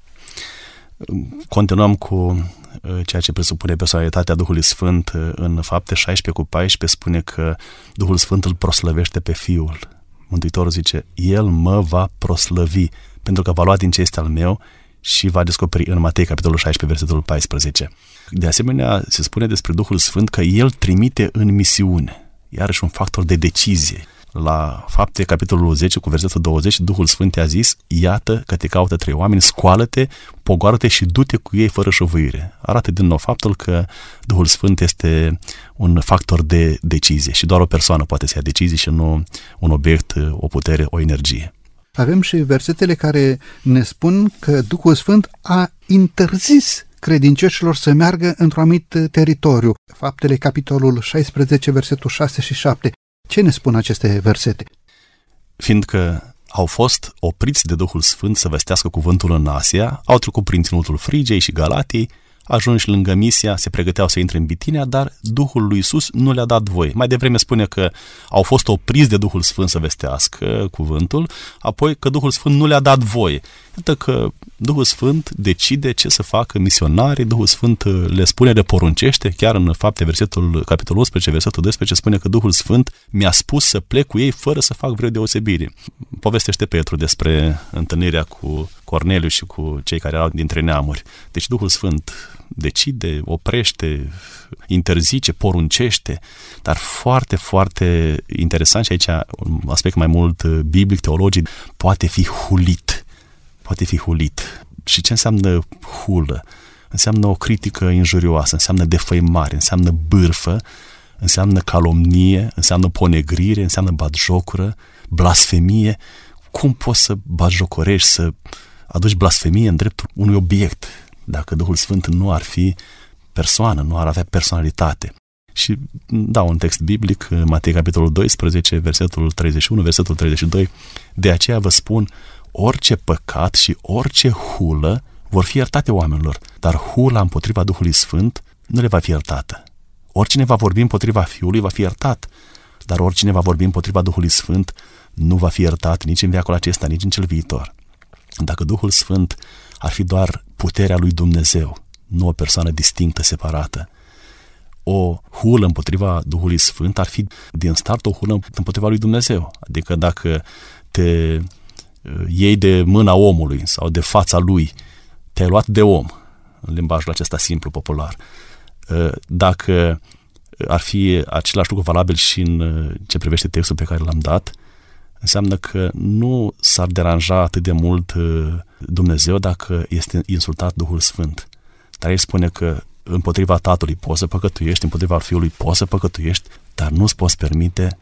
Continuăm cu uh, ceea ce presupune personalitatea Duhului Sfânt uh, în fapte 16 cu 14 spune că Duhul Sfânt îl proslăvește pe Fiul. Mântuitorul zice, El mă va proslăvi pentru că va lua din ce este al meu și va descoperi în Matei, capitolul 16, versetul 14. De asemenea, se spune despre Duhul Sfânt că El trimite în misiune, iarăși un factor de decizie la fapte, capitolul 10, cu versetul 20, Duhul Sfânt a zis, iată că te caută trei oameni, scoală-te, pogoară-te și du-te cu ei fără șovăire. Arată din nou faptul că Duhul Sfânt este un factor de decizie și doar o persoană poate să ia decizii și nu un obiect, o putere, o energie. Avem și versetele care ne spun că Duhul Sfânt a interzis credincioșilor să meargă într-un anumit teritoriu. Faptele, capitolul 16, versetul 6 și 7. Ce ne spun aceste versete? Fiindcă au fost opriți de Duhul Sfânt să vestească cuvântul în Asia, au trecut prin ținutul Frigei și Galatiei, ajunși lângă Misia, se pregăteau să intre în Bitinia, dar Duhul lui Isus nu le-a dat voie. Mai devreme spune că au fost opriți de Duhul Sfânt să vestească cuvântul, apoi că Duhul Sfânt nu le-a dat voie. Iată că Duhul Sfânt decide ce să facă misionarii, Duhul Sfânt le spune, le poruncește, chiar în fapte, versetul, capitolul 11, versetul 12, spune că Duhul Sfânt mi-a spus să plec cu ei fără să fac vreo deosebire. Povestește Petru despre întâlnirea cu Corneliu și cu cei care erau dintre neamuri. Deci Duhul Sfânt decide, oprește, interzice, poruncește, dar foarte, foarte interesant și aici un aspect mai mult biblic, teologic, poate fi hulit poate fi hulit. Și ce înseamnă hulă? Înseamnă o critică injurioasă, înseamnă defăimare, înseamnă bârfă, înseamnă calomnie, înseamnă ponegrire, înseamnă batjocură, blasfemie. Cum poți să batjocorești, să aduci blasfemie în dreptul unui obiect dacă Duhul Sfânt nu ar fi persoană, nu ar avea personalitate? Și da, un text biblic, Matei capitolul 12, versetul 31, versetul 32, de aceea vă spun, orice păcat și orice hulă vor fi iertate oamenilor, dar hula împotriva Duhului Sfânt nu le va fi iertată. Oricine va vorbi împotriva Fiului va fi iertat, dar oricine va vorbi împotriva Duhului Sfânt nu va fi iertat nici în viacul acesta, nici în cel viitor. Dacă Duhul Sfânt ar fi doar puterea lui Dumnezeu, nu o persoană distinctă, separată, o hulă împotriva Duhului Sfânt ar fi din start o hulă împotriva lui Dumnezeu. Adică dacă te uh, iei de mâna omului sau de fața lui, te-ai luat de om, în limbajul acesta simplu, popular. Uh, dacă ar fi același lucru valabil și în uh, ce privește textul pe care l-am dat, înseamnă că nu s-ar deranja atât de mult Dumnezeu dacă este insultat Duhul Sfânt. Dar el spune că împotriva tatălui poți să păcătuiești, împotriva fiului poți să păcătuiești, dar nu-ți poți permite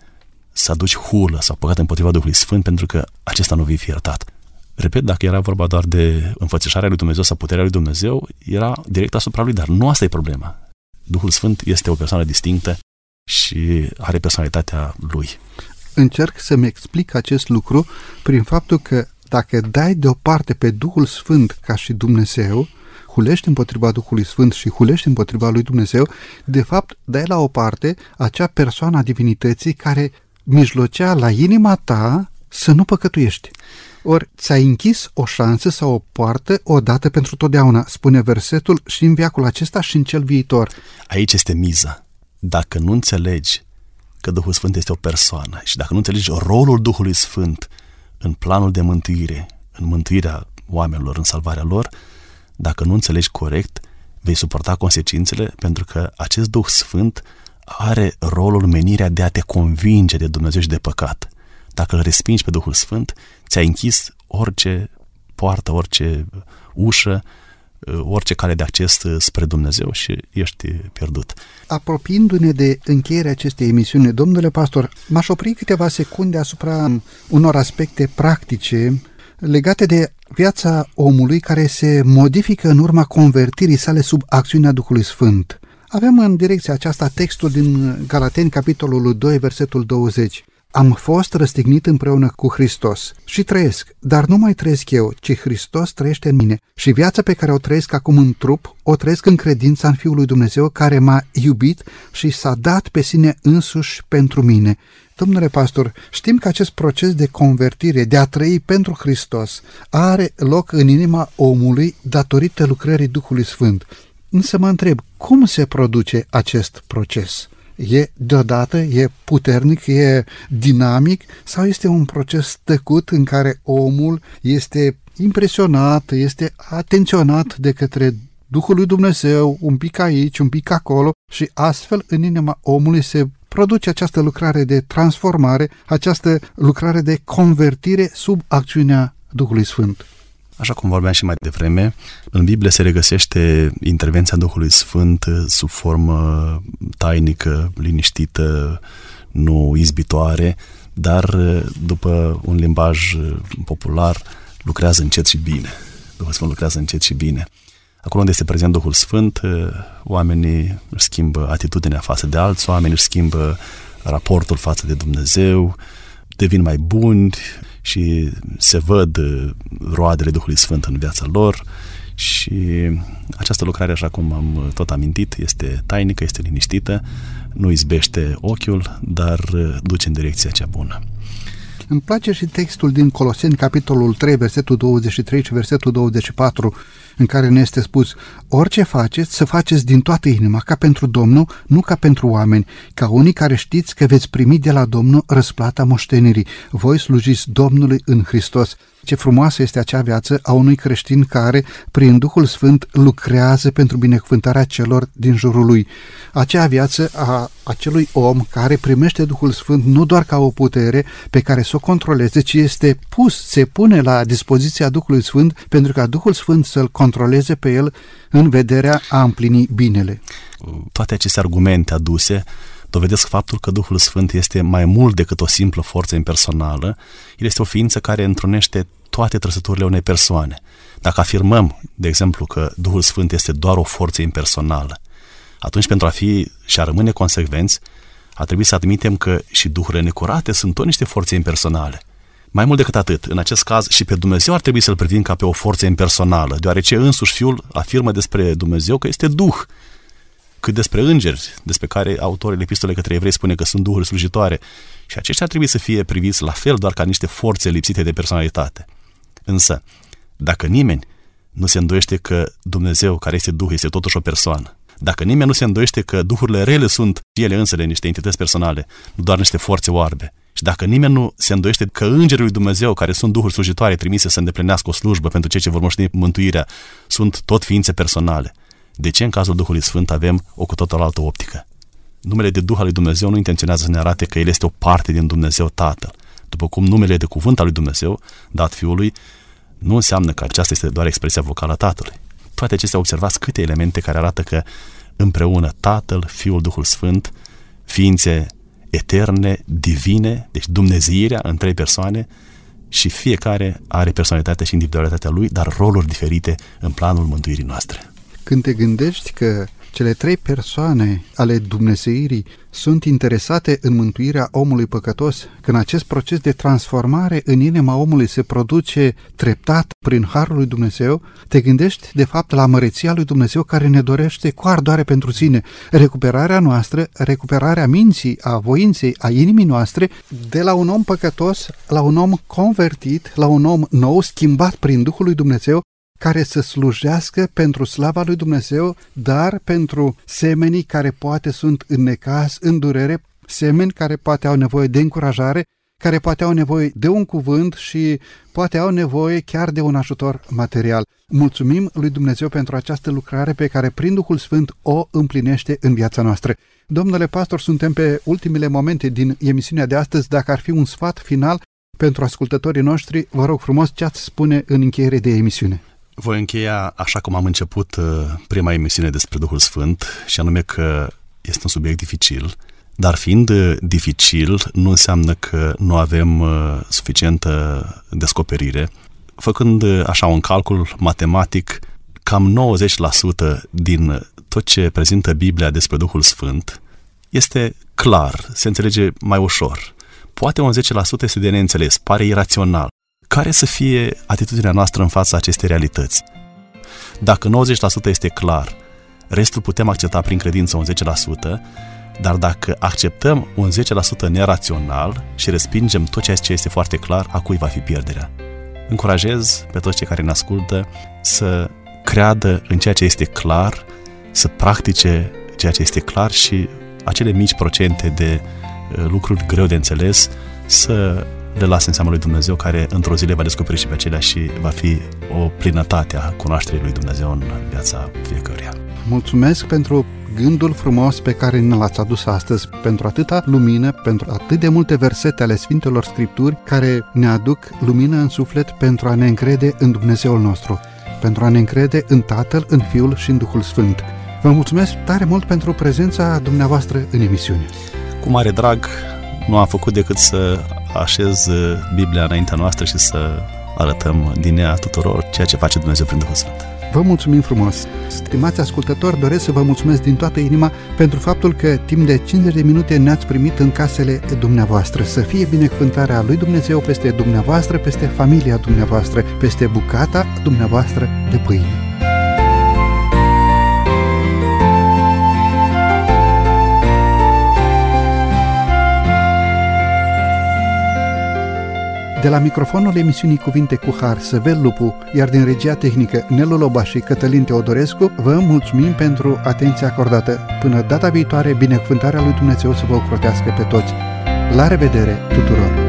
să aduci hulă sau păcat împotriva Duhului Sfânt pentru că acesta nu vei fi iertat. Repet, dacă era vorba doar de înfățișarea lui Dumnezeu sau puterea lui Dumnezeu, era direct asupra lui, dar nu asta e problema. Duhul Sfânt este o persoană distinctă și are personalitatea lui. Încerc să-mi explic acest lucru prin faptul că dacă dai deoparte pe Duhul Sfânt ca și Dumnezeu, hulești împotriva Duhului Sfânt și hulești împotriva lui Dumnezeu, de fapt dai la o parte acea persoană a divinității care mijlocea la inima ta să nu păcătuiești. Ori ți-ai închis o șansă sau o poartă odată pentru totdeauna, spune versetul și în viacul acesta și în cel viitor. Aici este miza. Dacă nu înțelegi că Duhul Sfânt este o persoană și dacă nu înțelegi rolul Duhului Sfânt în planul de mântuire, în mântuirea oamenilor, în salvarea lor, dacă nu înțelegi corect, vei suporta consecințele pentru că acest Duh Sfânt are rolul, menirea de a te convinge de Dumnezeu și de păcat. Dacă îl respingi pe Duhul Sfânt, ți-ai închis orice poartă, orice ușă, orice cale de acces spre Dumnezeu și ești pierdut. Apropiindu-ne de încheierea acestei emisiuni, domnule pastor, m-aș opri câteva secunde asupra unor aspecte practice legate de viața omului care se modifică în urma convertirii sale sub acțiunea Duhului Sfânt. Avem în direcția aceasta textul din Galateni, capitolul 2, versetul 20. Am fost răstignit împreună cu Hristos și trăiesc, dar nu mai trăiesc eu, ci Hristos trăiește în mine. Și viața pe care o trăiesc acum în trup, o trăiesc în credința în Fiul lui Dumnezeu care m-a iubit și s-a dat pe sine însuși pentru mine. Domnule pastor, știm că acest proces de convertire, de a trăi pentru Hristos, are loc în inima omului datorită lucrării Duhului Sfânt. Însă mă întreb, cum se produce acest proces? E deodată, e puternic, e dinamic sau este un proces tăcut în care omul este impresionat, este atenționat de către Duhul lui Dumnezeu, un pic aici, un pic acolo și astfel în inima omului se produce această lucrare de transformare, această lucrare de convertire sub acțiunea Duhului Sfânt. Așa cum vorbeam și mai devreme, în Biblie se regăsește intervenția Duhului Sfânt sub formă tainică, liniștită, nu izbitoare, dar după un limbaj popular lucrează încet și bine. Duhul Sfânt lucrează încet și bine. Acolo unde este prezent Duhul Sfânt, oamenii își schimbă atitudinea față de alți oameni, își schimbă raportul față de Dumnezeu, devin mai buni și se văd roadele Duhului Sfânt în viața lor și această lucrare, așa cum am tot amintit, este tainică, este liniștită, nu izbește ochiul, dar duce în direcția cea bună. Îmi place și textul din Coloseni, capitolul 3, versetul 23 și versetul 24, în care ne este spus, orice faceți, să faceți din toată inima, ca pentru Domnul, nu ca pentru oameni, ca unii care știți că veți primi de la Domnul răsplata moștenirii. Voi slujiți Domnului în Hristos. Ce frumoasă este acea viață a unui creștin care, prin Duhul Sfânt, lucrează pentru binecuvântarea celor din jurul lui. Acea viață a acelui om care primește Duhul Sfânt nu doar ca o putere pe care să o controleze, ci este pus, se pune la dispoziția Duhului Sfânt pentru ca Duhul Sfânt să-l controleze pe el în vederea a împlini binele. Toate aceste argumente aduse dovedesc faptul că Duhul Sfânt este mai mult decât o simplă forță impersonală, el este o ființă care întrunește toate trăsăturile unei persoane. Dacă afirmăm, de exemplu, că Duhul Sfânt este doar o forță impersonală, atunci pentru a fi și a rămâne consecvenți, a trebuit să admitem că și duhurile necurate sunt tot niște forțe impersonale. Mai mult decât atât, în acest caz și pe Dumnezeu ar trebui să-L privim ca pe o forță impersonală, deoarece însuși Fiul afirmă despre Dumnezeu că este Duh, cât despre îngeri, despre care autorul epistolei către evrei spune că sunt duhuri slujitoare. Și aceștia ar trebui să fie priviți la fel doar ca niște forțe lipsite de personalitate. Însă, Dacă nimeni nu se îndoiește că Dumnezeu, care este Duh, este totuși o persoană, dacă nimeni nu se îndoiește că duhurile rele sunt ele însele niște entități personale, nu doar niște forțe oarbe, și dacă nimeni nu se îndoiește că îngerii lui Dumnezeu, care sunt duhuri slujitoare trimise să îndeplinească o slujbă pentru cei ce vor moșteni mântuirea, sunt tot ființe personale, de ce în cazul Duhului Sfânt avem o cu totul altă optică? Numele de Duh al lui Dumnezeu nu intenționează să ne arate că El este o parte din Dumnezeu Tatăl, după cum numele de cuvânt al lui Dumnezeu, dat Fiului, nu înseamnă că aceasta este doar expresia vocală a Tatălui. Toate acestea observați câte elemente care arată că împreună Tatăl, Fiul, Duhul Sfânt, ființe eterne, divine, deci Dumnezeirea în trei persoane și fiecare are personalitatea și individualitatea lui, dar roluri diferite în planul mântuirii noastre. Când te gândești că cele trei persoane ale Dumnezeirii sunt interesate în mântuirea omului păcătos, când acest proces de transformare în inima omului se produce treptat prin Harul lui Dumnezeu, te gândești de fapt la măreția lui Dumnezeu care ne dorește cu ardoare pentru sine. Recuperarea noastră, recuperarea minții, a voinței, a inimii noastre, de la un om păcătos la un om convertit, la un om nou, schimbat prin Duhul lui Dumnezeu, care să slujească pentru slava lui Dumnezeu, dar pentru semenii care poate sunt în necaz, în durere, semeni care poate au nevoie de încurajare, care poate au nevoie de un cuvânt și poate au nevoie chiar de un ajutor material. Mulțumim lui Dumnezeu pentru această lucrare pe care prin Duhul Sfânt o împlinește în viața noastră. Domnule pastor, suntem pe ultimele momente din emisiunea de astăzi. Dacă ar fi un sfat final pentru ascultătorii noștri, vă rog frumos ce ați spune în încheiere de emisiune. Voi încheia așa cum am început uh, prima emisiune despre Duhul Sfânt, și anume că este un subiect dificil, dar fiind uh, dificil, nu înseamnă că nu avem uh, suficientă descoperire. Făcând așa un calcul matematic, cam 90% din tot ce prezintă Biblia despre Duhul Sfânt este clar, se înțelege mai ușor. Poate un 10% este de neînțeles, pare irațional, care să fie atitudinea noastră în fața acestei realități. Dacă 90% este clar, restul putem accepta prin credință un 10%, dar dacă acceptăm un 10% nerațional și respingem tot ceea ce este foarte clar, a cui va fi pierderea. Încurajez pe toți cei care ne ascultă să creadă în ceea ce este clar, să practice ceea ce este clar și acele mici procente de uh, lucruri greu de înțeles să le las în seama lui Dumnezeu care într-o zi le va descoperi și pe acelea și va fi o plinătate a cunoașterii lui Dumnezeu în viața fiecăruia. Mulțumesc pentru gândul frumos pe care ne l-ați adus astăzi, pentru atâta lumină, pentru atât de multe versete ale Sfintelor Scripturi care ne aduc lumină în suflet pentru a ne încrede în Dumnezeul nostru, pentru a ne încrede în Tatăl, în Fiul și în Duhul Sfânt. Vă mulțumesc tare mult pentru prezența dumneavoastră în emisiune. Cu mare drag, nu am făcut decât să așez uh, Biblia înaintea noastră și să arătăm din ea tuturor ceea ce face Dumnezeu prin Duhul Sfânt. Vă mulțumim frumos! Stimați ascultători, doresc să vă mulțumesc din toată inima pentru faptul că timp de 50 de minute ne-ați primit în casele dumneavoastră. Să fie binecuvântarea lui Dumnezeu peste dumneavoastră, peste familia dumneavoastră, peste bucata dumneavoastră de pâine. De la microfonul emisiunii Cuvinte cu Har, Săvel Lupu, iar din regia tehnică Nelu Loba și Cătălin Teodorescu, vă mulțumim pentru atenția acordată. Până data viitoare, binecuvântarea lui Dumnezeu să vă ocrotească pe toți. La revedere tuturor!